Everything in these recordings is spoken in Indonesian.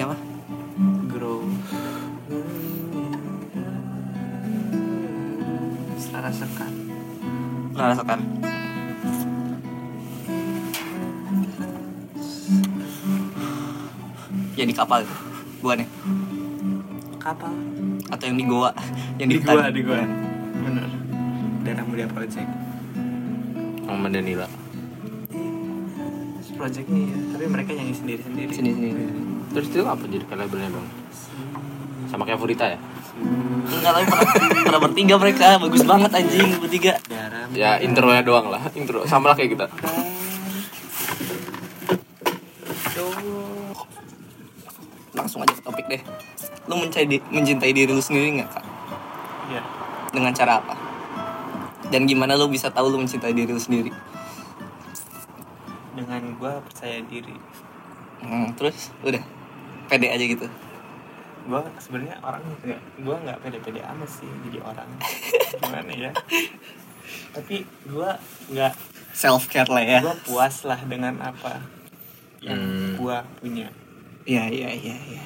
Ini apa? grow secara sekat Lo rasakan. Ya di kapal itu. Bukan ya? kapal Atau yang di goa, yang di di, hutan. di gua bener daerah mulia project Sama Danila. projectnya ya tapi mereka nyanyi sendiri sendiri Sini sini. Terus itu apa jadi kayak labelnya dong? Sama kayak Furita ya? Enggak tapi pernah, pernah bertiga mereka, bagus banget anjing bertiga. Ya intronya doang lah, intro sama lah kayak kita. Langsung aja ke topik deh. Lu mencintai, di- mencintai diri lu sendiri nggak kak? ya Dengan cara apa? Dan gimana lu bisa tahu lu mencintai diri lu sendiri? dengan gua percaya diri Hmm, terus udah pede aja gitu. gua sebenarnya orang gua nggak pede-pede amat sih jadi orang gimana ya tapi gua nggak Self care lah ya. gua puas lah dengan apa yang Hmm. gua punya Iya iya iya iya.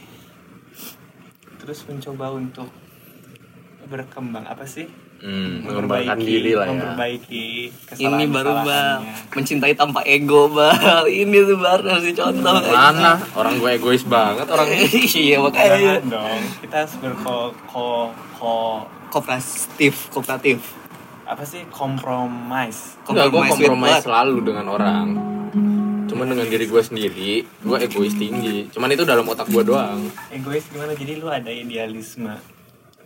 terus mencoba untuk berkembang apa sih Hmm, mengembangkan diri lah ya. memperbaiki Ini baru bang mencintai tanpa ego bang. Ini tuh baru harus dicontoh. Mana? Orang gue egois banget orangnya. iya makanya. Jangan dong kita harus berko ko ko Kooperatif, kooperatif. apa sih kompromis Enggak, gue Compromise with kompromi what? selalu dengan orang. Cuman dengan diri gue sendiri, gue egois tinggi. Cuman itu dalam otak gue doang. egois gimana jadi lu ada idealisme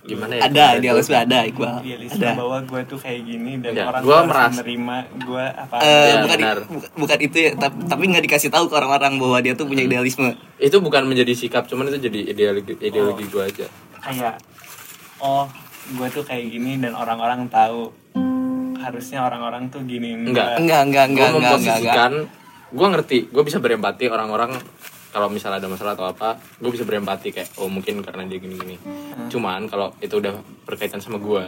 Gimana ya? Ada idealisme ada Iqbal. idealisme Ada. bahwa gua tuh kayak gini dan Ya, orang gua merasa- menerima gua apa Eh, Ya, bukan, benar. bu- bukan itu ya, tapi, tapi nggak dikasih tahu ke orang-orang bahwa dia tuh punya idealisme. Itu bukan menjadi sikap, cuman itu jadi ideologi ideologi gue aja. kayak oh gua tuh kayak gini dan orang-orang tahu harusnya orang-orang tuh gini Enggak. Enggak, enggak, Gue enggak, enggak, enggak, enggak. memposisikan, gue ngerti, gue bisa berempati orang-orang kalau misalnya ada masalah atau apa, gue bisa berempati kayak oh mungkin karena dia gini-gini. Cuman kalau itu udah berkaitan sama gue,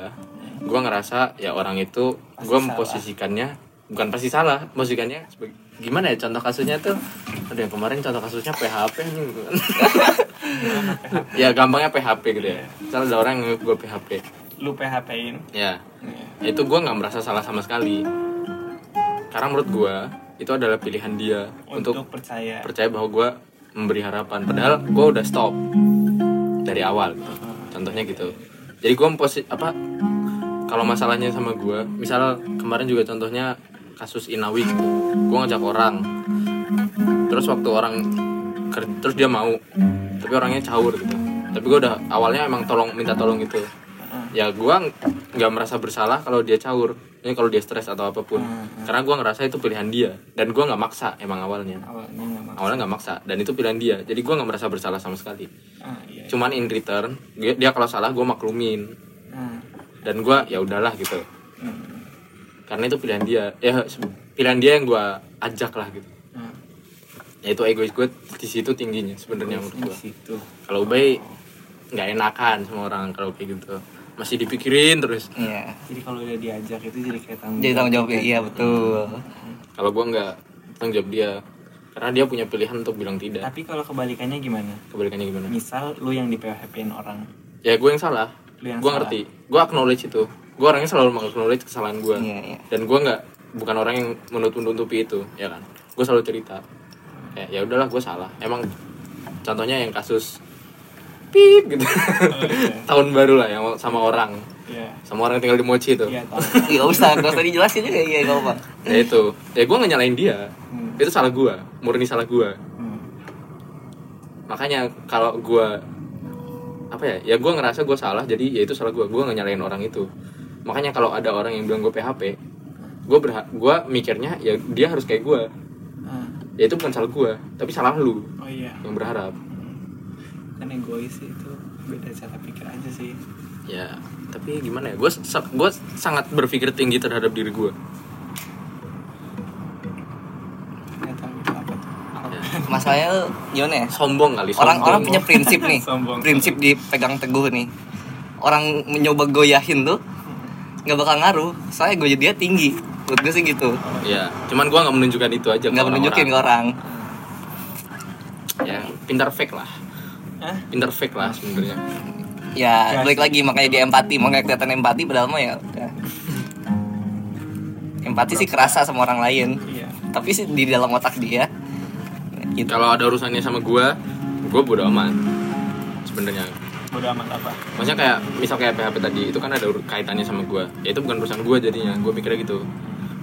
gue ngerasa ya orang itu gue salah. memposisikannya bukan pasti salah, posisikannya gimana ya contoh kasusnya tuh ada yang kemarin contoh kasusnya PHP anjing. ya gampangnya PHP gitu ya. Misalnya ada orang yang gue PHP. lu PHP-in Ya, Ya. itu gue nggak merasa salah sama sekali karena menurut gue itu adalah pilihan dia untuk, untuk, percaya percaya bahwa gue memberi harapan. Padahal gue udah stop dari awal gitu. contohnya gitu. Jadi gue posi apa kalau masalahnya sama gue misal kemarin juga contohnya kasus Inawi gitu. Gue ngajak orang. Terus waktu orang terus dia mau tapi orangnya caur gitu. Tapi gue udah awalnya emang tolong minta tolong gitu ya gue nggak merasa bersalah kalau dia caur. Ini kalau dia stres atau apa pun. Karena gue ngerasa itu pilihan dia. Dan gue nggak maksa emang awalnya. Awalnya nggak awalnya nggak maksa. Dan itu pilihan dia. Jadi gue nggak merasa bersalah sama sekali. Ah, iya. cuman in return dia, dia kalau salah gue maklumin. Hmm. dan gue ya udahlah gitu. Hmm. karena itu pilihan dia. Ya pilihan dia yang gue ajak lah gitu. Hmm. ya itu egois gue di situ tingginya sebenarnya menurut gue situ. Kalau Ubay nggak enakan sama orang kalau kayak gitu masih dipikirin terus. Iya. jadi kalau udah diajak itu jadi kayak tanggung Jadi tanggung jawab juga. iya betul. kalau gue nggak tanggung jawab dia karena dia punya pilihan untuk bilang tidak. Tapi kalau kebalikannya gimana? Kebalikannya gimana? Misal lu yang di PHP-in orang. Ya gue yang salah. Lu yang gue salah. ngerti. Gue acknowledge itu. Gue orangnya selalu acknowledge kesalahan gue Iya, iya. dan gue nggak bukan orang yang menutup nutupi itu ya kan? Gue selalu cerita. Ya ya udahlah gue salah. Emang contohnya yang kasus pip gitu oh, iya. tahun baru lah yang sama orang Iya. sama orang yang tinggal di Mochi itu Iya. Iya usah, gak usah dijelasin juga iya gak apa. ya itu ya gue nggak nyalain dia Hmm. itu salah gue murni salah gue Hmm. makanya kalau gue apa ya ya gue ngerasa gue salah jadi ya itu salah gue gue nggak nyalain orang itu makanya kalau ada orang yang bilang gue PHP gue berhak gue mikirnya ya dia harus kayak gue Ah. ya itu bukan salah gue tapi salah lu oh iya yang berharap kan egois itu beda cara pikir aja sih ya tapi gimana ya gue gue sangat berpikir tinggi terhadap diri gue Ya. Masalahnya gimana ya? sombong kali sombong. Orang-orang punya prinsip nih. Sombong. prinsip dipegang teguh nih. Orang mencoba goyahin tuh nggak bakal ngaruh. Soalnya gue dia tinggi. Menurut gue sih gitu. ya cuman gue nggak menunjukkan itu aja ke Nggak menunjukin ke orang-orang. orang. ya pintar fake lah Hah? pinter fake lah sebenarnya. Ya balik lagi makanya dia empati. Makanya kelihatan empati padahal mah ya udah. empati sih kerasa sama orang lain. Iya. Tapi sih di dalam otak dia gitu. Kalau ada urusannya sama gua gua bodo amat sebenarnya. Bodo amat apa? Maksudnya kayak misal kayak PHP tadi itu kan ada kaitannya sama gua. Ya itu bukan urusan gua jadinya gua mikirnya gitu.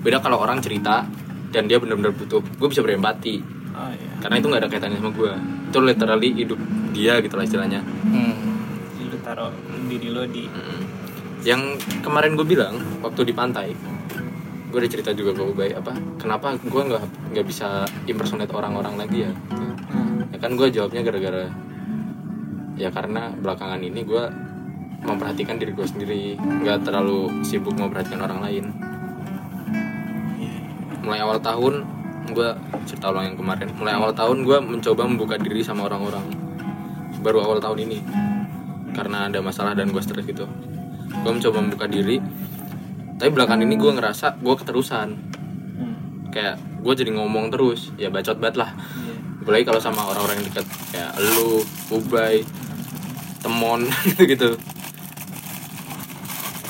Beda kalau orang cerita dan dia benar-benar butuh gua bisa berempati. Oh iya. Karena itu nggak ada kaitannya sama gua itu literally hidup dia gitu lah istilahnya hmm. Jadi lu taruh diri lo di Mm. yang kemarin gue bilang waktu di pantai gue udah cerita juga ke Ubay apa kenapa gue nggak nggak bisa impersonate orang-orang lagi ya Hmm. ya kan gue jawabnya gara-gara ya karena belakangan ini gue memperhatikan diri gue sendiri nggak terlalu sibuk memperhatikan orang lain Iya. mulai awal tahun gue cerita ulang yang kemarin. Mulai awal tahun gue mencoba membuka diri sama orang-orang baru awal tahun ini karena ada masalah dan gue stres gitu. Gue mencoba membuka diri tapi belakangan ini gue ngerasa gue keterusan. Hmm. kayak gue jadi ngomong terus ya bacot banget lah. Iya. apalagi kalau sama orang-orang yang dekat kayak lu, Ubay, Temon gitu-gitu.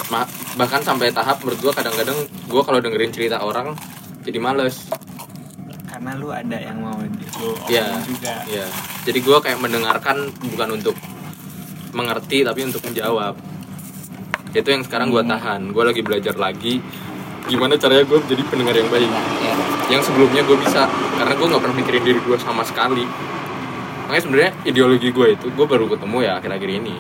Ma- bahkan sampai tahap menurut gue kadang-kadang gue kalau dengerin cerita orang jadi males karena lu ada yang mau lu omongin juga iya. Jadi gue kayak mendengarkan bukan untuk mengerti tapi untuk menjawab. Itu yang sekarang gue tahan. Gue lagi belajar lagi gimana caranya gue jadi pendengar yang baik. ya. Yang sebelumnya gue bisa karena gue nggak pernah mikirin diri gue sama sekali. Makanya sebenarnya ideologi gue itu gue baru ketemu ya akhir-akhir ini.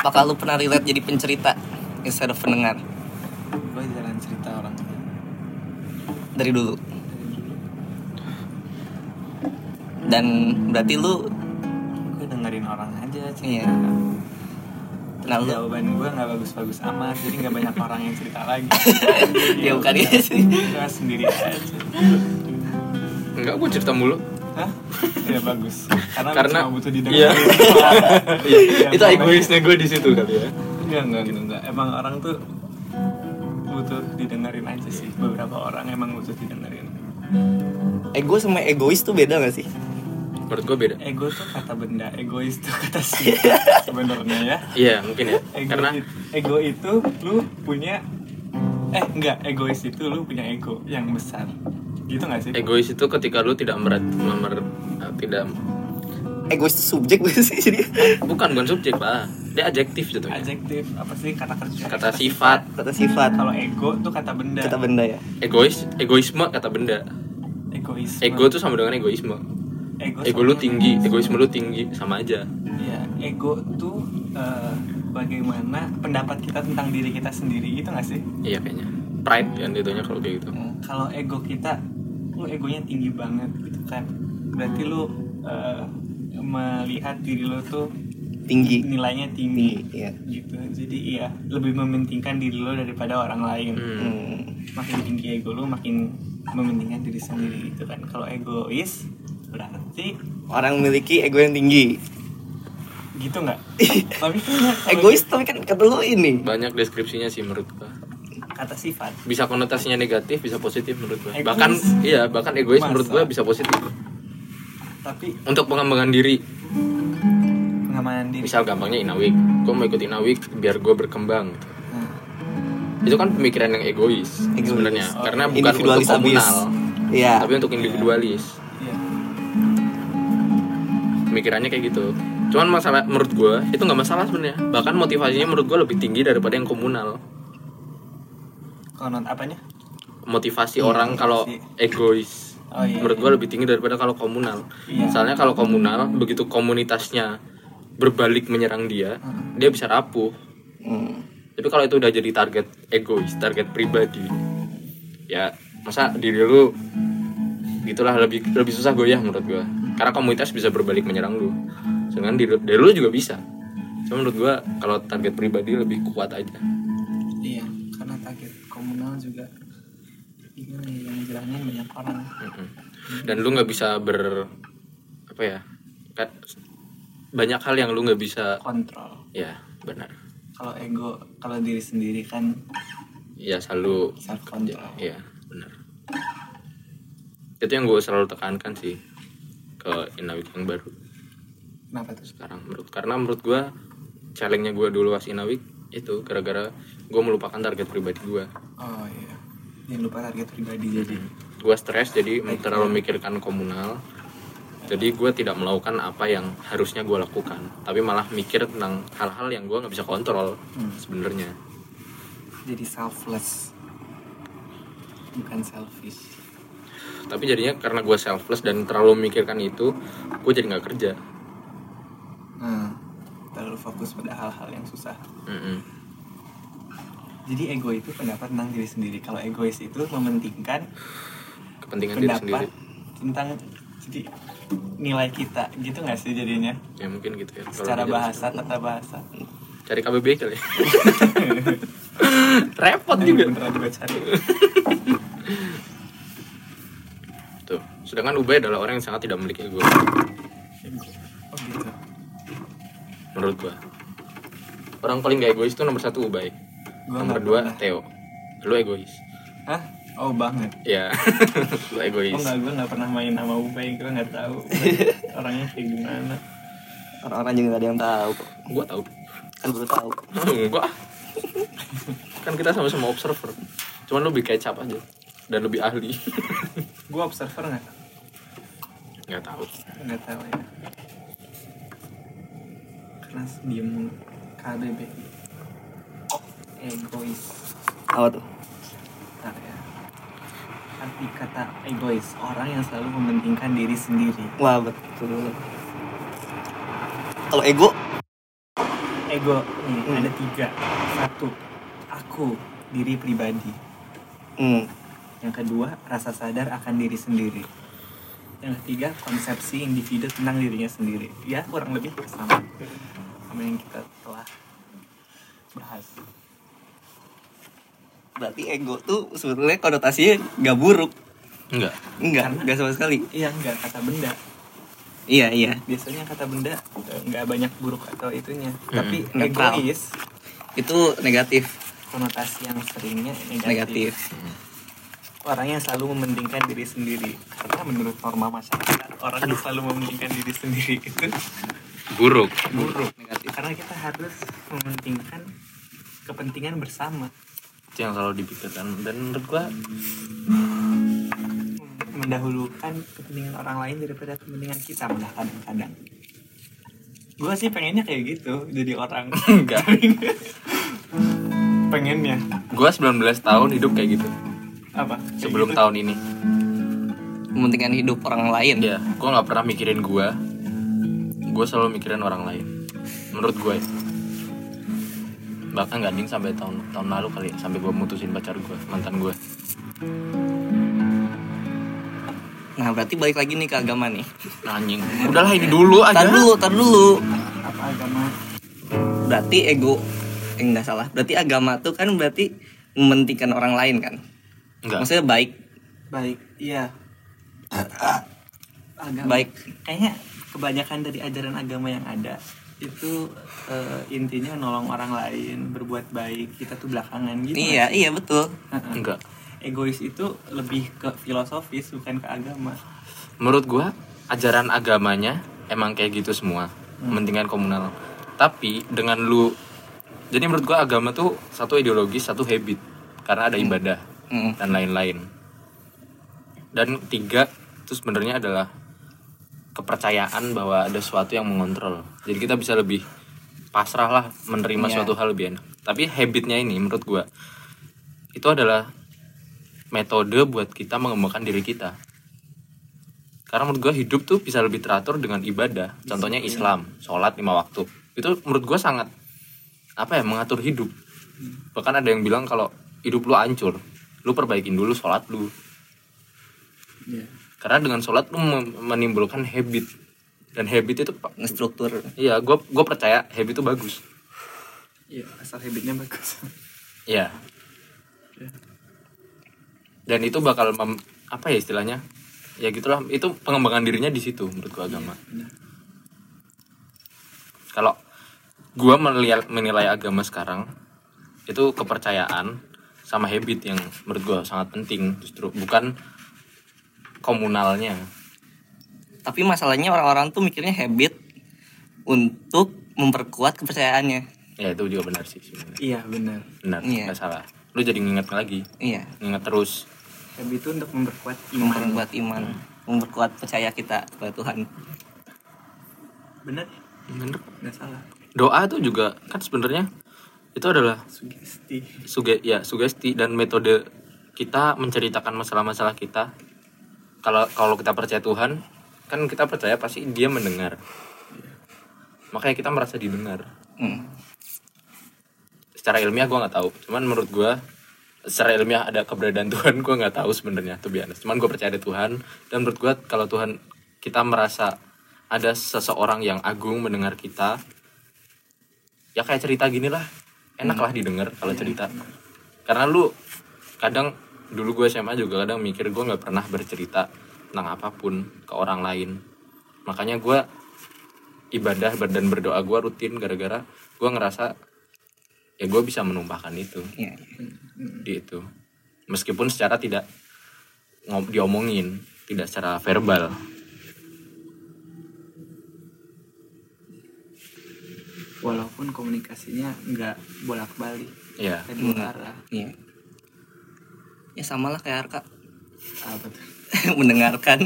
Apakah lu pernah relate jadi pencerita instead of pendengar? Gue jalan cerita orang dari dulu. Dan berarti lu gue dengerin orang aja cerita. Iya. Nah lu jawaban gue nggak bagus-bagus amat jadi nggak banyak orang yang cerita lagi. Ya bukan itu sih. gue sendiri aja. Enggak gue cerita mulu. Hah? ya bagus karena, Karena- cuma butuh iya. didengerin Iya, itu Yang egoisnya gue di situ kali ya. Enggak, enggak, enggak, enggak. Emang orang tuh butuh didengerin aja sih. Beberapa orang emang butuh didengerin. ego sama egois tuh beda gak sih Menurut gue beda. Ego tuh kata benda, egois tuh kata sifat sebenarnya ya. Iya mungkin ya. Ego, Karena it- ego itu lu punya eh enggak, egois itu lu punya ego yang besar. Gitu gak sih? egois itu ketika lu tidak merat, memer, tidak egois itu subjek gak sih jadi bukan bukan subjek pak. Dia adjektif jatuhnya. Adjektif apa sih? Kata kerja? kata sifat. Kata sifat. Kalau ego tuh kata benda. kata benda ya. Egois egoisme kata benda. Egois. ego tuh sama dengan egoisme. Ego, ego lu tinggi egoisme. lu tinggi sama aja. Ya, ego tuh eh, bagaimana pendapat kita tentang diri kita sendiri gitu gak sih? iya kayaknya. Pride kan itunya kalau kayak gitu. Kalau ego kita, lu egonya tinggi banget gitu kan. Berarti lu eh, melihat diri lu tuh tinggi nilainya tinggi iya gitu. Jadi iya, lebih mementingkan diri lu daripada orang lain. hmm. Hmm. Makin tinggi ego lu, makin mementingkan diri sendiri gitu kan. Kalau egois berarti orang memiliki ego yang tinggi gitu nggak? Tapi egois tapi kan kata lu ini banyak deskripsinya sih menurut gua kata sifat. Bisa konotasinya negatif bisa positif menurut Egois. bahkan iya bahkan egois Masa? menurut gua bisa positif. Tapi untuk pengembangan diri. Pengamanan diri. Misal gampangnya inawik. Gua mau ikut inawik biar gua berkembang. Gitu. Nah, itu kan pemikiran yang egois, Egois. sebenarnya. Oh, karena bukan untuk komunal iya. tapi untuk individualis. Iya. Pemikirannya kayak gitu. Cuman masalah menurut gue itu nggak masalah sebenarnya. Bahkan motivasinya menurut gue lebih tinggi daripada yang komunal konot apanya? Motivasi Iya, orang kalau egois. Oh iya menurut gue lebih tinggi daripada kalau komunal. Iya. soalnya kalau komunal begitu komunitasnya berbalik menyerang dia Hmm. dia bisa rapuh. Hmm. tapi kalau itu udah jadi target egois target pribadi ya masa diri lu gitulah lebih lebih susah goyah menurut gua. Karena komunitas bisa berbalik menyerang lu. Sedangkan diri, diri lu juga bisa. Cuma menurut gua kalau target pribadi lebih kuat aja. Iya karena target komunal juga. Gimana ya yang jelangnya banyak orang. Dan lu nggak bisa ber apa ya kan banyak hal yang lu nggak bisa kontrol. Ya benar. Kalau ego kalau diri sendiri kan ya selalu self control ya benar. Itu yang gue selalu tekankan sih ke Inawik yang baru. Kenapa tuh? Sekarang menurut karena menurut gue challenge-nya gue dulu pas Inawik itu gara-gara gue melupakan target pribadi gue oh iya. Jangan lupa target pribadi jadi. Gue stres jadi terlalu memikirkan komunal. Jadi gue tidak melakukan apa yang harusnya gue lakukan tapi malah mikir tentang hal-hal yang gue nggak bisa kontrol Hmm. sebenarnya. Jadi selfless. Bukan selfish. Tapi jadinya karena gue selfless dan terlalu memikirkan itu gue jadi nggak kerja. Nah terlalu fokus pada hal-hal yang susah. Mm-mm. Jadi ego itu pendapat tentang diri sendiri. Kalau egois itu mementingkan kepentingan diri sendiri. pendapat tentang jadi nilai kita. Gitu nggak sih jadinya? Ya mungkin gitu ya. Secara bahasa tata bahasa. Cari KBB kali ya. repot Ayo, juga. beneran gue cari. Tuh sedangkan Ubay adalah orang yang sangat tidak memiliki ego. Oh gitu. Menurut gue orang paling gak egois itu nomor satu Ubay Gua nomor nggak dua pernah. Theo. Lu egois. Hah? Oh banget. Ya lu egois. Oh enggak, gue gak pernah main sama Ubay, gue gak tahu. Orangnya kayak gimana. orang-orang juga gak ada yang tahu kok. Gue tahu. Kan baru tahu. Enggak. Kan kita sama-sama observer. Cuman lu lebih kecap aja. Dan lebih ahli. Gue observer gak? nggak tahu. Gak tahu ya. Karena diem mulu. Egois. apa tuh Bentar ya. Arti kata egois, orang yang selalu mementingkan diri sendiri. wah betul kalau ego Ego nih Hmm. ada tiga. Satu, aku, diri pribadi. hmm, Yang kedua, rasa sadar akan diri sendiri. Yang ketiga, konsepsi individu tentang dirinya sendiri. Ya, kurang lebih sama sama yang kita telah bahas. Berarti ego tuh sebetulnya konotasinya gak buruk enggak enggak Karena- enggak sama sekali Iya, enggak kata benda. iya iya Biasanya kata benda eh, nggak banyak buruk atau itunya. Hmm, Tapi netral. egois itu negatif konotasi yang seringnya negatif. negatif Orang yang selalu mementingkan diri sendiri. Karena menurut norma masyarakat, orang yang selalu mementingkan diri sendiri itu buruk buruk. negatif Karena kita harus mementingkan kepentingan bersama. Itu yang selalu dipikirkan. Dan menurut gua mendahulukan kepentingan orang lain daripada kepentingan kita malah kadang-kadang gue sih pengennya kayak gitu jadi orang. Enggak. Pengennya. Gua 19 tahun hidup kayak gitu. Apa? Kayak sebelum gitu. tahun ini. Mementingkan hidup orang lain. Ya gua nggak pernah mikirin gua. Gua selalu mikirin orang lain. Menurut gue ya. Bahkan ganding sampai tahun tahun lalu kali ya, sampai gua mutusin pacar gua mantan gua. Nah berarti balik lagi nih ke agama nih. Anjing. Udahlah ini dulu aja. Tar dulu tar dulu. Apa agama? Berarti ego eh, enggak salah. Berarti agama tuh kan berarti mementingkan orang lain kan? Enggak maksudnya baik. Baik iya. Agama. Baik. kayaknya kebanyakan dari ajaran agama yang ada itu eh, intinya nolong orang lain berbuat baik kita tuh belakangan gitu iya iya betul. Enggak. Egois itu lebih ke filosofis bukan ke agama. Menurut gua ajaran agamanya emang kayak gitu semua. Kepentingan komunal. Tapi dengan lu jadi menurut gua agama tuh satu ideologis satu habit. Karena ada ibadah Mm. dan lain-lain. Dan tiga itu sebenarnya adalah kepercayaan bahwa ada sesuatu yang mengontrol. Jadi kita bisa lebih pasrah lah menerima Iya. suatu hal lebih enak. Tapi habitnya ini menurut gua itu adalah metode buat kita mengembangkan diri kita. Karena menurut gua hidup tuh bisa lebih teratur dengan ibadah. Contohnya Islam sholat lima waktu. Itu menurut gua sangat apa ya mengatur hidup. Bahkan ada yang bilang kalau hidup lu hancur lu perbaikin dulu sholat lu. Iya. Karena dengan sholat lu menimbulkan habit dan habit itu ngestruktur iya gua gua percaya habit itu bagus Iya, asal habitnya bagus. Iya. Dan itu bakal mem- apa ya istilahnya? Ya gitulah, itu pengembangan dirinya di situ menurut gua agama. Kalau gua menilai, menilai agama sekarang itu kepercayaan sama habit yang menurut gua sangat penting justru bukan komunalnya. Tapi masalahnya orang-orang tuh mikirnya habit untuk memperkuat kepercayaannya. Ya itu juga benar sih sebenarnya. Iya benar. Benar Iya. nggak salah. Lu jadi nginget lagi. Iya. Nginget terus. Habit itu untuk memperkuat iman. Memperkuat iman. Memperkuat percaya kita kepada Tuhan. Benar. Bener nggak salah. Doa tuh juga kan sebenarnya itu adalah sugesti. suge ya sugesti dan metode kita menceritakan masalah-masalah kita kalau kalau kita percaya Tuhan kan kita percaya pasti dia mendengar. Makanya kita merasa didengar. Hmm. secara ilmiah gue nggak tahu. Cuman menurut gue secara ilmiah ada keberadaan Tuhan gue nggak tahu sebenarnya tuh biasa cuman gue percaya ada Tuhan dan menurut gue kalau Tuhan kita merasa ada seseorang yang agung mendengar kita ya kayak cerita gini lah enak lah didengar kalau cerita. Karena lu kadang dulu gue SMA juga kadang mikir gue nggak pernah bercerita tentang apa pun ke orang lain. Makanya gue ibadah dan berdoa gue rutin gara-gara gue ngerasa ya gue bisa menumpahkan itu. Iya. di itu meskipun secara tidak ngom- diomongin tidak secara verbal. Walaupun komunikasinya nggak bolak balik ya ke dua arah Iya. Ya sama lah kayak Arka apa tuh mendengarkan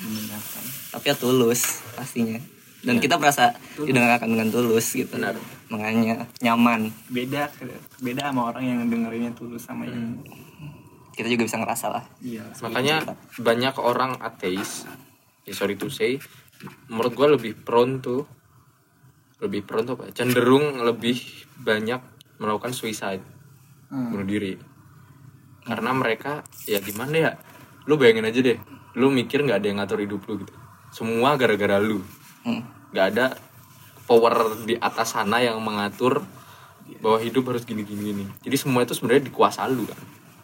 mendengarkan tapi ya tulus pastinya. Dan Iya. kita merasa didengarkan dengan tulus gitu. Benar. Makanya nyaman. beda beda sama orang yang dengerinnya tulus sama yang Kita juga bisa ngerasa lah. iya makanya banyak orang ateis ya sorry to say menurut gue lebih prone tuh lebih prone tuh apa ya, cenderung lebih banyak melakukan suicide Hmm. bunuh diri karena mereka ya gimana ya lu bayangin aja deh lu mikir nggak ada yang ngatur hidup lu gitu semua gara-gara lu Hmm. nggak ada power di atas sana yang mengatur bahwa hidup harus gini gini gini jadi semua itu sebenarnya dikuasa lu kan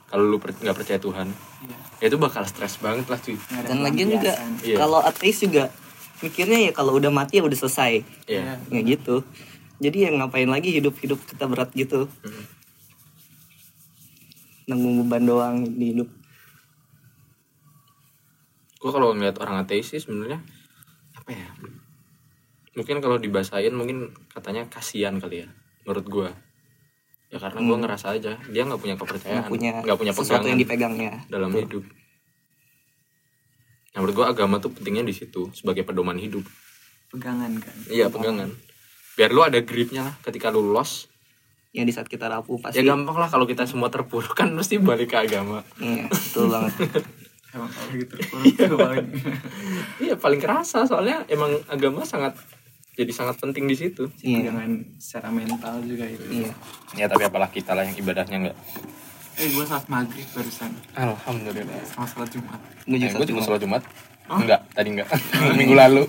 kalau lu per- nggak percaya Tuhan Iya. ya itu bakal stres banget lah cuy Dan lagian juga. Iya. kalau ateis juga mikirnya ya kalau udah mati ya udah selesai. Iya. Ya gitu. Jadi ya ngapain lagi hidup-hidup kita berat gitu. Hmm. Nanggung beban doang di hidup. gue kalau ngeliat orang ateis sih sebenarnya apa ya mungkin kalau dibahasain mungkin katanya kasihan kali ya menurut gue ya karena gue ngerasa aja dia nggak punya kepercayaan Nggak punya, nggak punya sesuatu pegangan yang dipegangnya. dalam hidup. Nah menurut gue agama tuh pentingnya di situ sebagai pedoman hidup. Pegangan kan? Iya pegangan. Biar lu ada gripnya lah ketika lu lost Yang di saat kita rapuh pasti. ya gampang lah kalau kita semua terpuruk kan mesti balik ke agama Iya, betul banget. emang kalau gitu tuh paling iya paling kerasa soalnya emang agama sangat jadi sangat penting di situ Iya. pegangan secara mental juga itu Iya. ya tapi apalah kita lah yang ibadahnya enggak eh gue saat maghrib barusan alhamdulillah sama sholat jumat Gue Eh, juga gue cuma satu sholat Jumat. Enggak, tadi enggak. Minggu lalu.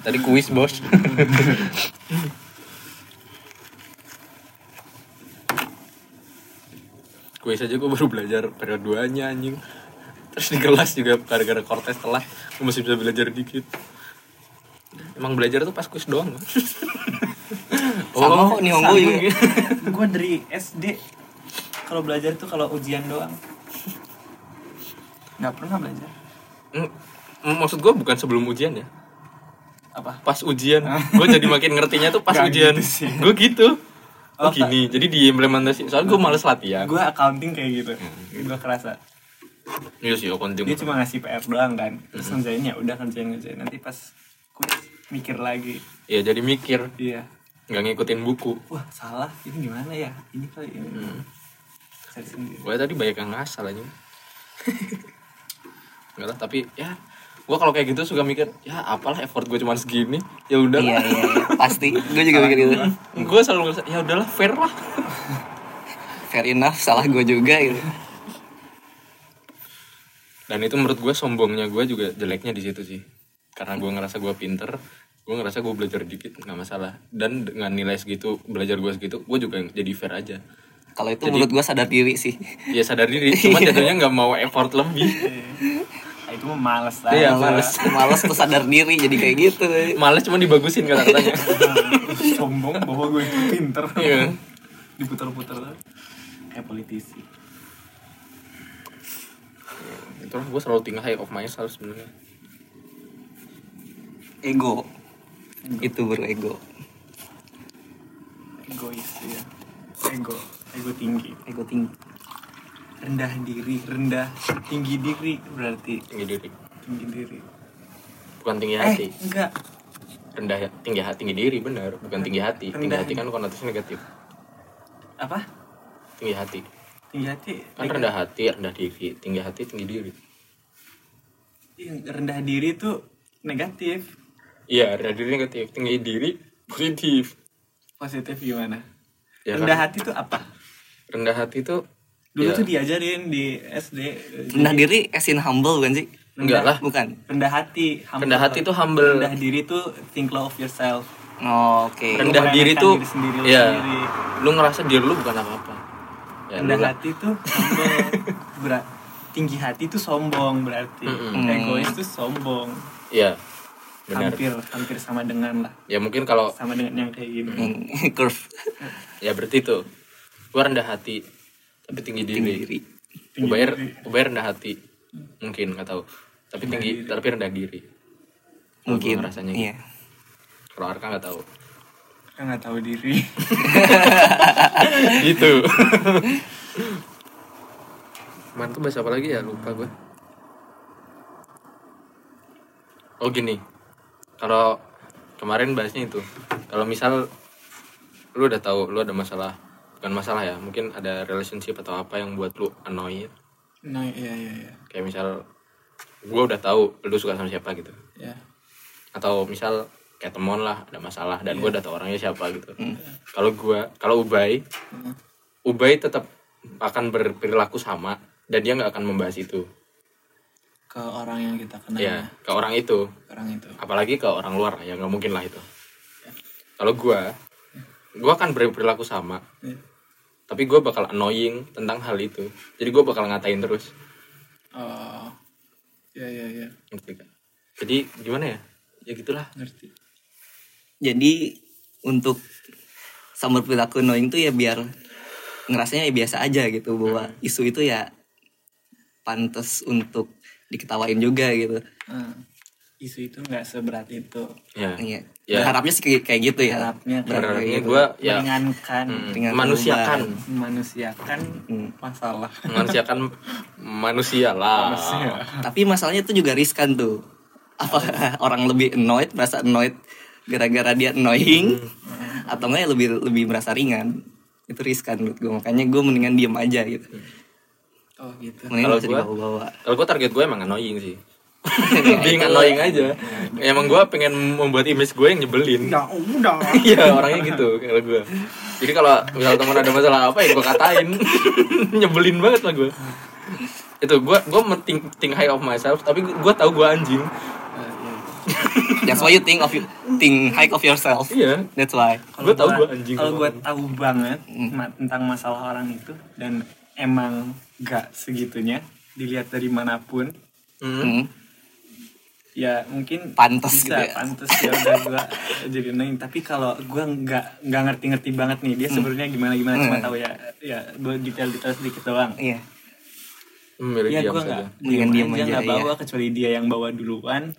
Tadi kuis, Bos. Kuis aja gue baru belajar periode duanya anjing. Terus di kelas juga gara-gara kortes telah gue masih bisa belajar dikit. Emang belajar tuh pas kuis doang. Sama kok Nihongo juga. gue dari SD kalau belajar tuh kalau ujian doang nggak pernah belajar mm, Maksud gue bukan sebelum ujian ya. apa Pas ujian, gue jadi makin ngertinya tuh pas Nggak ujian. gitu sih. Gue gitu. Oh, Oh, gini, jadi diimplementasi. Soalnya gue males latihan. gue accounting kayak gitu. Gue kerasa. Iya sih, accounting. dia cuma ngasih PR doang kan. Terus ngerjain ya udah ngerjain ngerjain. Nanti pas kuis mikir lagi. Iya, jadi mikir, iya. Nggak ngikutin buku. wah salah. Ini gimana ya? Ini kali ini. Sendiri. Gue tadi banyak yang ngasal aja. Enggak lah, tapi ya gue kalau kayak gitu suka mikir, ya apalah effort gue cuma segini. Ya udah Iya, iya, iya. Pasti. Gue juga mikir gitu. Gue selalu ngerasa, ya udahlah fair lah. Fair enough, salah gue juga gitu. Dan itu menurut gue sombongnya gue juga jeleknya di situ sih. Karena gue ngerasa gue pinter, gue ngerasa gue belajar dikit nggak masalah. Dan dengan nilai segitu, belajar gue segitu, gue juga jadi fair aja. Kalau itu menurut gue sadar diri sih. Ya sadar diri, cuman jatuhnya nggak mau effort lebih. Itu mah males lah. Iya, males, males tuh sadar diri jadi kayak gitu. Males cuma dibagusin kata-katanya. sombong bahwa gue itu pinter. Iya. diputar-putar kayak politisi. Itulah gue selalu tinggal high of myself sebenarnya. Ego. Itu bro ego. Egois ya ego. Ego tinggi. Ego tinggi rendah diri rendah tinggi diri berarti. Tinggi diri. Tinggi diri. Bukan tinggi eh hati. enggak. Rendah tinggi hati tinggi diri benar bukan tinggi hati. Tinggi Rendah. hati kan konotasinya negatif. Apa? Tinggi hati. Tinggi hati kan rendah hati. rendah diri. Tinggi hati tinggi diri. Yang rendah diri tuh negatif. Iya rendah diri negatif. Tinggi diri positif. Positif gimana? Ya rendah kan? hati tuh apa? Rendah hati tuh dulu ya, tuh diajarin di SD rendah diri as in humble bukan sih? Enggak lah. Bukan? Rendah hati humble. rendah hati tuh humble. Rendah diri tuh think low of yourself. Oh, oke. Rendah meremehkan diri tuh diri sendiri lu ya sendiri. lu ngerasa diri lu bukan apa apa ya, rendah hati tuh humble. Berat- tinggi hati tuh sombong berarti. Mm-mm. egois tuh sombong. Iya. Benar. Hampir hampir sama dengan lah. Ya mungkin kalau sama dengan yang kayak gini. Hmm, curve ya berarti itu gua rendah hati tapi tinggi diri, tinggi diri. Tinggi Ubayar diri. Ubayar rendah hati. Mungkin nggak tahu. Tapi tinggi tapi rendah diri. Mungkin ngerasanya iya. Kalau Arka nggak tahu. Kan nggak tahu diri. Gitu. Kemarin tuh bahas apa lagi ya? Lupa gue oh gini. Kalau kemarin bahasnya itu. Kalau misal lu udah tahu lu ada masalah bukan masalah ya mungkin ada relationship atau apa yang buat lu annoyed. Nah iya iya iya. Kayak misal gue udah tahu lu suka sama siapa gitu. Ya atau misal kayak temen lah ada masalah dan gue udah tahu orangnya siapa gitu. Kalau gue kalau Ubay Ubay tetap akan berperilaku sama dan dia nggak akan membahas itu. Ke orang yang kita kenal. Ya ke orang itu. Orang itu. Apalagi ke orang luar ya nggak mungkin lah itu. Kalau gue gue akan berperilaku sama. Ya. tapi gue bakal annoying tentang hal itu. Jadi gue bakal ngatain terus. Oh. Ya ya ya Ngerti gak? jadi gimana ya? Ya gitulah. Ngerti. Jadi untuk sama perilaku annoying tuh ya biar ngerasanya ya biasa aja gitu bahwa isu itu ya pantas untuk diketawain juga gitu. Nah, isu itu nggak seberat itu. Ya. Iya. Ya. harapnya sih kayak, kayak gitu ya. Harapnya kayak Berarti gitu. gue ya. Meringankan. Mm, manusiakan. manusiakan Hmm. masalah. Manusiakan manusia lah. Manusia. tapi masalahnya itu juga riskan tuh. Apa orang lebih annoyed merasa annoyed gara-gara dia annoying atau enggak ya lebih lebih merasa ringan. Itu riskan menurut gue makanya gue mendingan diem aja gitu. Oh gitu. Mendingan Kalau gua- dibawa-bawa. Kalau gue target gue emang annoying sih. Being annoying aja. Emang gue pengen membuat image gue yang nyebelin. ya udah Iya orangnya gitu kalau gue. Jadi kalau misal teman ada masalah apa ya gue katain. nyebelin banget lah gue. Itu gue gue think, think high of myself tapi gue tahu gue anjing. that's why you think of you think high of yourself Iya. that's why Gue tahu gue anjing. kalau gue tahu banget ma- tentang masalah orang itu dan emang gak segitunya dilihat dari mana pun Hmm. Hmm. Ya mungkin Pantes bisa gitu ya. pantes ya udah gue jadi annoying tapi kalau gue nggak nggak ngerti-ngerti banget nih dia sebenarnya gimana gimana cuma Hmm. tahu ya ya gue detail-detail sedikit doang iya Memilih ya diam gue saja. nggak diem diem aja iya. bawa kecuali dia yang bawa duluan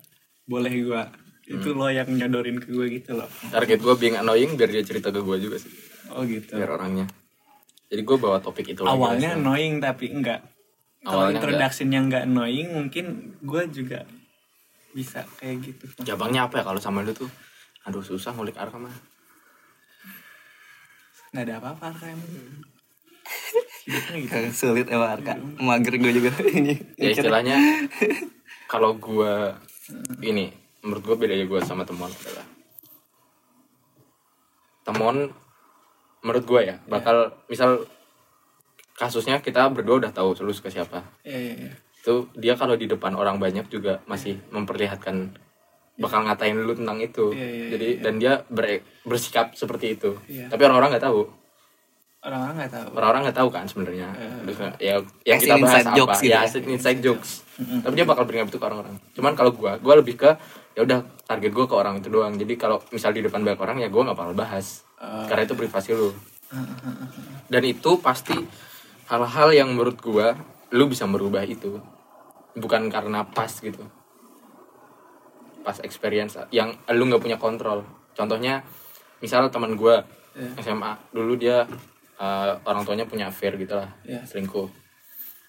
boleh gue itu Hmm. lo yang nyodorin ke gue gitu loh Target gue being annoying biar dia cerita ke gue juga sih. oh gitu Biar orangnya. Jadi gue bawa topik itu lagi awalnya langsung. annoying tapi enggak kalau Awalnya introduction yang enggak annoying mungkin gue juga bisa kayak gitu. Jabangnya apa ya kalau sama lu tuh? Aduh susah ngulik arka mah. nggak ada apa-apa kan hidupnya gitu. Sulit emang Arka. Mager gue juga ini. Ya istilahnya kalau gua ini menurut gua bedanya gua sama teman adalah teman menurut gua ya bakal misal kasusnya kita berdua udah tahu lu ke siapa. Iya, iya, iya. Itu dia kalau di depan orang banyak juga masih memperlihatkan bakal ngatain lu tentang itu. Iya, iya, jadi dan dia ber- bersikap seperti itu. Iya. tapi orang-orang nggak tahu. Orang-orang nggak tahu. Orang-orang nggak tahu kan sebenarnya. Iya. Terus, ya yang kita bahas inside apa? jokes gitu ya ya. inside jokes. Tapi dia bakal up itu ke orang-orang. Cuman kalau gua gua lebih ke ya udah target gua ke orang itu doang. Jadi kalau misal di depan banyak orang ya gua nggak bakal bahas. Oh. karena itu privasi lu. Dan itu pasti hal-hal yang menurut gua lu bisa merubah itu bukan karena pas gitu pas experience yang lu nggak punya kontrol contohnya misal teman gue Iya. SMA dulu dia eh, orang tuanya punya affair gitu lah Iya. selingkuh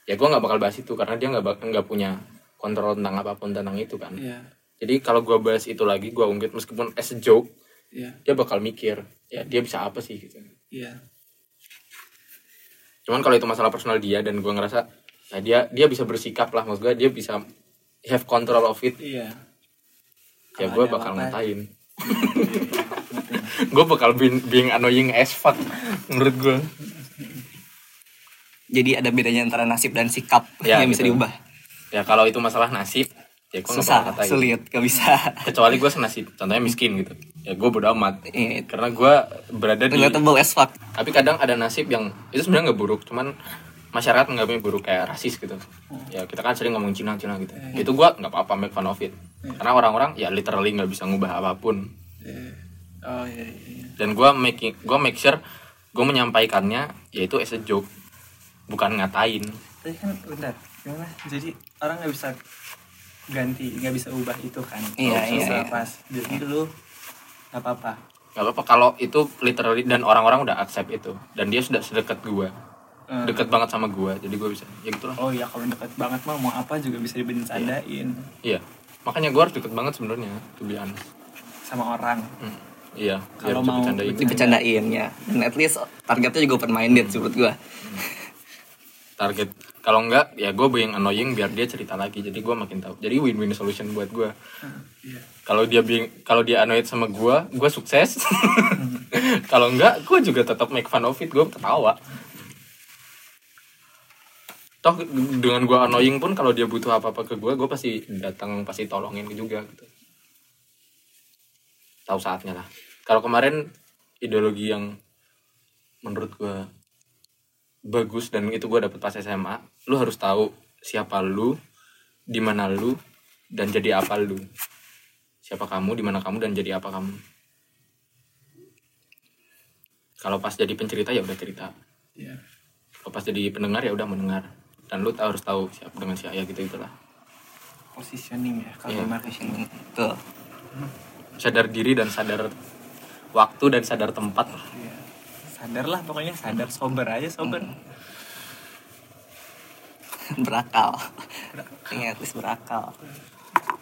ya gue nggak bakal bahas itu karena dia nggak nggak punya kontrol tentang apa pun tentang itu kan Iya. jadi kalau gue bahas itu lagi gue ungkit meskipun as a joke Iya. dia bakal mikir ya dia bisa apa sih gitu Iya. cuman kalau itu masalah personal dia dan gue ngerasa ya dia dia bisa bersikap lah maksud gue dia bisa have control of it Iya. ya gue bakal ngatain gue bakal being, being annoying as fuck menurut gue Jadi ada bedanya antara nasib dan sikap Ya, yang bisa gitu. diubah. ya kalau itu masalah nasib ya gue Susah, ngatain sulit, gak bisa. kecuali gue senasib contohnya miskin gitu ya gue bodo amat Iya. karena gue berada di Relatable as fuck. tapi kadang ada nasib yang itu sebenarnya nggak buruk cuman masyarakat menganggapnya buruk kayak rasis gitu ya kita kan sering ngomong Cina Cina gitu itu gue nggak apa-apa make fun of it karena orang-orang ya literally nggak bisa ngubah apa pun Iya. Oh iya iya. dan gue making gue make sure gue menyampaikannya yaitu as a joke bukan ngatain Tapi kan bentar, gimana? Jadi orang nggak bisa ganti, nggak bisa ubah itu kan? Iya, iya, susah iya. Pas. Jadi lu nggak apa-apa. nggak apa-apa kalau itu literally dan orang-orang udah accept itu dan dia sudah sedekat gue Hmm. deket banget sama gue jadi gue bisa ya gitulah Oh iya kalau deket banget mah mau apa juga bisa dibencandain iya makanya gue harus deket banget sebenarnya be honest sama orang. Hmm, iya Kalau mau. Dibercandain ya. Dan at least targetnya juga open minded menurut gua. target kalau enggak ya gue being annoying biar dia cerita lagi jadi gue makin tahu jadi win-win solution buat gue Iya. kalau dia being kalau dia annoyed sama gue gue sukses kalau enggak gue juga tetap make fun of it gue ketawa toh dengan gue annoying pun kalau dia butuh apa apa ke gue gue pasti datang pasti tolongin juga gitu. Tahu saatnya lah. Kalau kemarin ideologi yang menurut gue bagus dan itu gue dapet pas SMA lu harus tahu siapa lu di mana lu dan jadi apa lu. Siapa kamu di mana kamu dan jadi apa kamu. Kalau pas jadi pencerita ya udah cerita. Iya. kalau pas jadi pendengar ya udah mendengar dan lu harus tahu siapa dengan siapa ya gitu itulah Positioning ya kalau Iya. marketing. Tuh. sadar diri dan sadar waktu dan sadar tempat Iya. Sadar lah pokoknya sadar sober aja sober. berakal. Iya, at least berakal.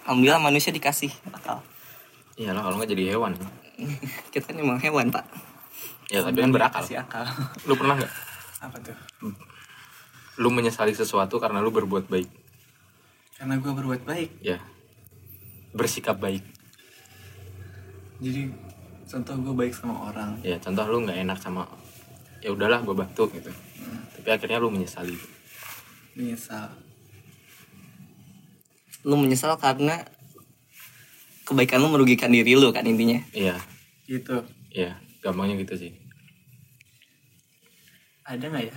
Alhamdulillah manusia dikasih akal. iyalah kalau nggak jadi hewan Kita kan emang hewan, Pak. ya tapi kan berakal akal. lu pernah nggak Apa tuh? Lu menyesali sesuatu karena lu berbuat baik Karena gue berbuat baik. ya bersikap baik Jadi contoh gue baik sama orang. ya contoh lu nggak enak sama ya udahlah gue batuk gitu tapi akhirnya lu menyesali Misal. Lu menyesal karena kebaikan lu merugikan diri lu kan intinya. iya Gitu. iya gampangnya gitu sih Ada nggak ya?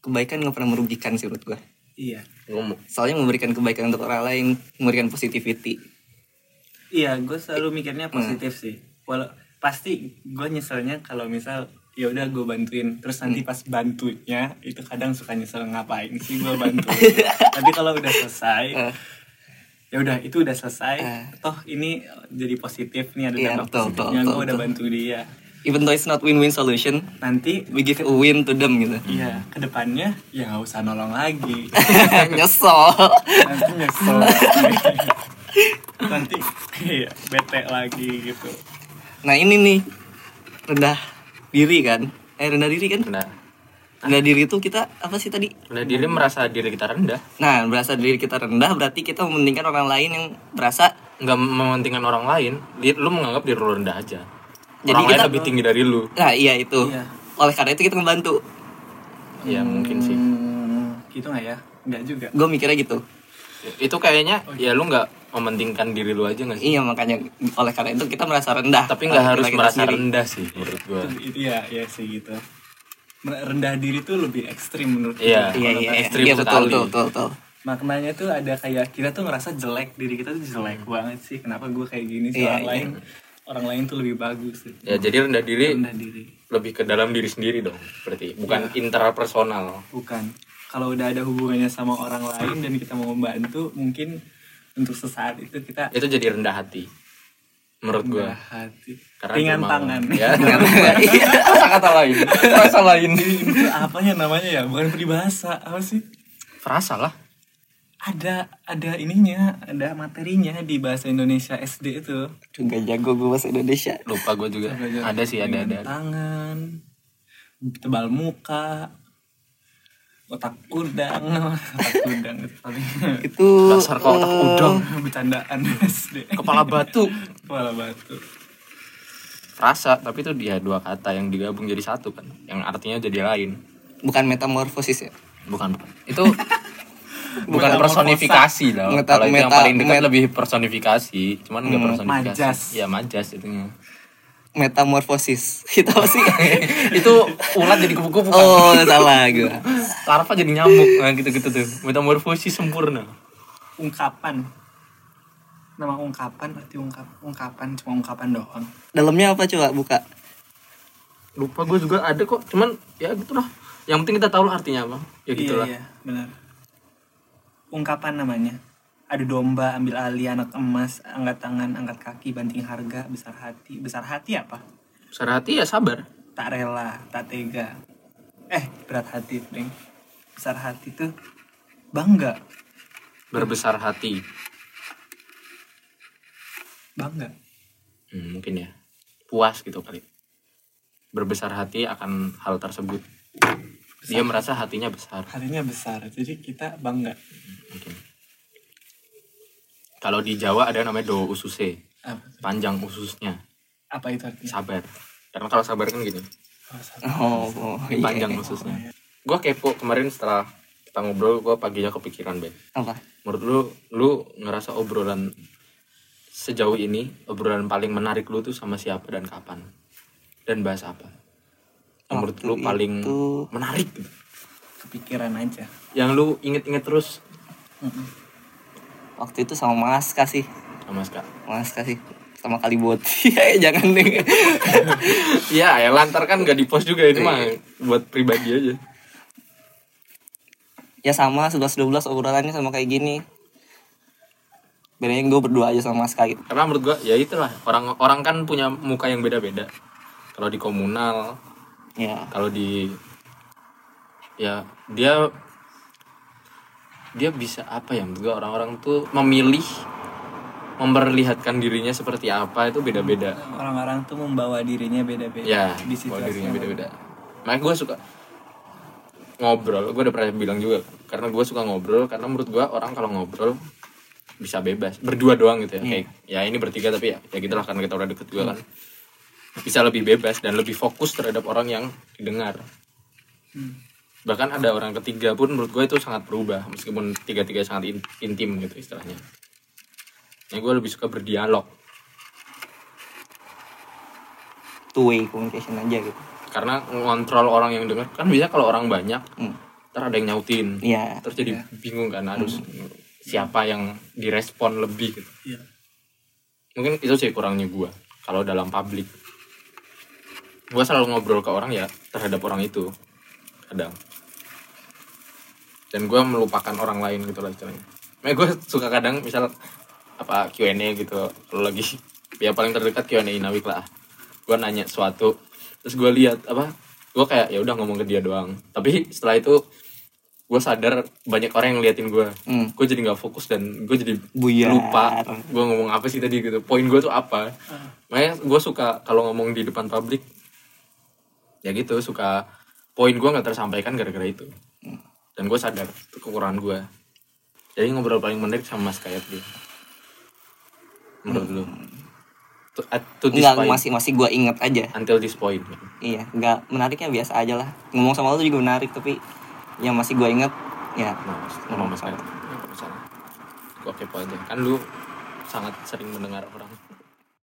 Kebaikan nggak pernah merugikan sih menurut gua. Iya. ngomong Soalnya memberikan kebaikan untuk orang lain, memberikan positivity. Iya, gue selalu mikirnya positif sih. Walau pasti gue nyeselnya kalau misal ya udah gue bantuin terus nanti pas bantunya itu kadang suka nyesel ngapain sih gue bantu tapi kalau udah selesai Eh. ya udah itu udah selesai Eh. toh ini jadi positif nih ada Iya, dampak betul, positifnya gue udah betul. bantu dia Even though it's not win-win solution, nanti we give a win to them gitu. iya ke depannya ya nggak usah nolong lagi Nyesel. nanti nyesel nanti iya bete lagi gitu Nah ini nih rendah diri kan? Eh rendah diri kan? rendah Rendah diri itu kita apa sih tadi? rendah diri merasa diri kita rendah Nah berasa diri kita rendah berarti kita mementingkan orang lain yang berasa nggak mementingkan orang lain lu menganggap diri lu rendah aja Jadi orang kita- lebih tinggi dari lu Nah iya itu. Iya. Oleh karena itu kita ngebantu. ya mungkin sih Hmm, gitu nggak ya nggak juga Gue mikirnya gitu. itu kayaknya ya lu nggak mementingkan diri lu aja nggak sih Iya makanya oleh karena itu kita merasa rendah. tapi nggak harus kita merasa sendiri. rendah sih menurut gua itu, itu ya ya sih gitu rendah diri tuh lebih ekstrim menurut Iya. gue. Iya iya ekstrim iya betul betul betul betul. maknanya tuh ada kayak kita tuh ngerasa jelek diri kita tuh jelek banget sih kenapa gue kayak gini sih Iya, orang iya. lain orang lain tuh lebih bagus sih ya jadi rendah diri rendah diri. lebih ke dalam diri sendiri dong berarti. Bukan Iya. interpersonal bukan. Kalau udah ada hubungannya sama orang lain dan kita mau membantu mungkin untuk sesaat itu kita itu jadi rendah hati menurut gue rendah hati. Karena ringan cuma- tangan. Ya kata lain. Frasa lain. Itu apanya namanya ya? Bukan peribahasa. Apa sih? Frasa lah ada ada ininya ada materinya di bahasa Indonesia SD itu. Juga jago gue bahasa Indonesia. Lupa gue juga. Ada sih ada ada tangan tebal muka otak udang. Otak udang itu paling itu dasar kau otak eh, udang. Bercandaan SD kepala batu. Kepala batu. Frasa tapi itu dia dua kata yang digabung jadi satu kan. Yang artinya jadi lain. Bukan metamorfosis ya? Bukan bukan. itu bukan personifikasi dong. Meta- kalau itu yang paling dekat met- lebih personifikasi cuman nggak Hmm, personifikasi. majas. ya majas itunya. Metamorfosis. Itu apa sih? Itu ulat jadi kupu-kupu kan oh salah gue larva jadi nyamuk. Nah gitu-gitu tuh. Metamorfosis sempurna. Ungkapan. Nama ungkapan arti ungkap ungkapan cuma ungkapan doang. Dalamnya apa coba buka? Lupa gue juga ada kok. Cuman ya gitu lah. Yang penting kita tahu lah artinya apa ya gitulah iya, iya benar ungkapan namanya. Ada domba ambil alih anak emas angkat tangan angkat kaki banting harga besar hati. Besar hati apa? Besar hati ya sabar. Tak rela tak tega. Eh berat hati Pring. besar hati tuh bangga. Berbesar hati. Bangga. Hmm, mungkin ya. Puas gitu kali. Berbesar hati akan hal tersebut dia merasa hatinya besar. Hatinya besar jadi kita bangga. Mungkin kalau di Jawa ada namanya do ususe. Apa, panjang ususnya. Apa itu artinya? Sabar. Karena kalau sabar kan gini. Oh, sabar. oh, oh iya. panjang ususnya. Gua kepo kemarin setelah kita ngobrol gua paginya kepikiran Ben. Apa? Menurut lu lu ngerasa obrolan sejauh ini obrolan paling menarik lu tuh sama siapa dan kapan? Dan bahas apa yang menurut lu paling itu- menarik? Kepikiran aja. Yang lu inget-inget terus? Waktu itu sama Mas kasih sama Ska Mas kasih sama kali buat ya jangan deh. Iya, ya lantar kan gak di post juga ini mah. Buat pribadi aja. ya sama 11 12 obrolannya sama kayak gini. Bedanya gue berdua aja sama Mas gitu. Karena menurut gua ya itulah. Orang orang kan punya muka yang beda-beda. Kalau di komunal, ya kalau di ya dia dia bisa apa ya menurut gua orang-orang tuh memilih memperlihatkan dirinya seperti apa itu beda-beda. orang-orang tuh membawa dirinya beda-beda Ya, di bawa situasi dirinya beda-beda. Makanya gue suka ngobrol. Gue udah pernah bilang juga karena gue suka ngobrol karena menurut gue orang kalau ngobrol bisa bebas berdua doang gitu ya. Kayak ya ini bertiga tapi ya ya gitulah karena kita udah deket juga kan. Bisa lebih bebas dan lebih fokus terhadap orang yang didengar. Hmm. Bahkan ada orang ketiga pun menurut gue itu sangat berubah meskipun tiga-tiga sangat in- intim gitu istilahnya. Ya gue lebih suka berdialog two way communication aja gitu karena ngontrol orang yang denger kan bisa kalau orang banyak Hmm. ntar ada yang nyautin Iya. terus jadi bingung kan harus siapa yang direspon lebih gitu Iya. mungkin itu sih kurangnya gua kalau dalam publik gua selalu ngobrol ke orang ya terhadap orang itu kadang. Dan gua melupakan orang lain gitu lah istilahnya. Makanya gue suka kadang misal apa Q&A gitu. Kalau lagi ya paling terdekat Q&A Inawik lah. Gue nanya suatu terus gue lihat apa gue kayak ya udah ngomong ke dia doang. Tapi setelah itu gue sadar banyak orang yang liatin gue Hmm. gue jadi nggak fokus dan gue jadi Buyar. lupa gue ngomong apa sih tadi gitu. Poin gue tuh apa? Makanya gue suka kalau ngomong di depan publik ya gitu suka poin gue nggak tersampaikan gara-gara itu. Dan gue sadar itu kekurangan gue jadi ngobrol paling menarik sama Mas Kayat dia. Menurut lu? To, at- to this Enggak point. masih masih gue inget aja. Until this point. Iya nggak menariknya biasa aja lah. Ngomong sama lo tuh juga menarik tapi yang masih gue inget ya. Nah sama Mas Kayat. Nggak masalah. Gue kepo aja. Kan lu sangat sering mendengar orang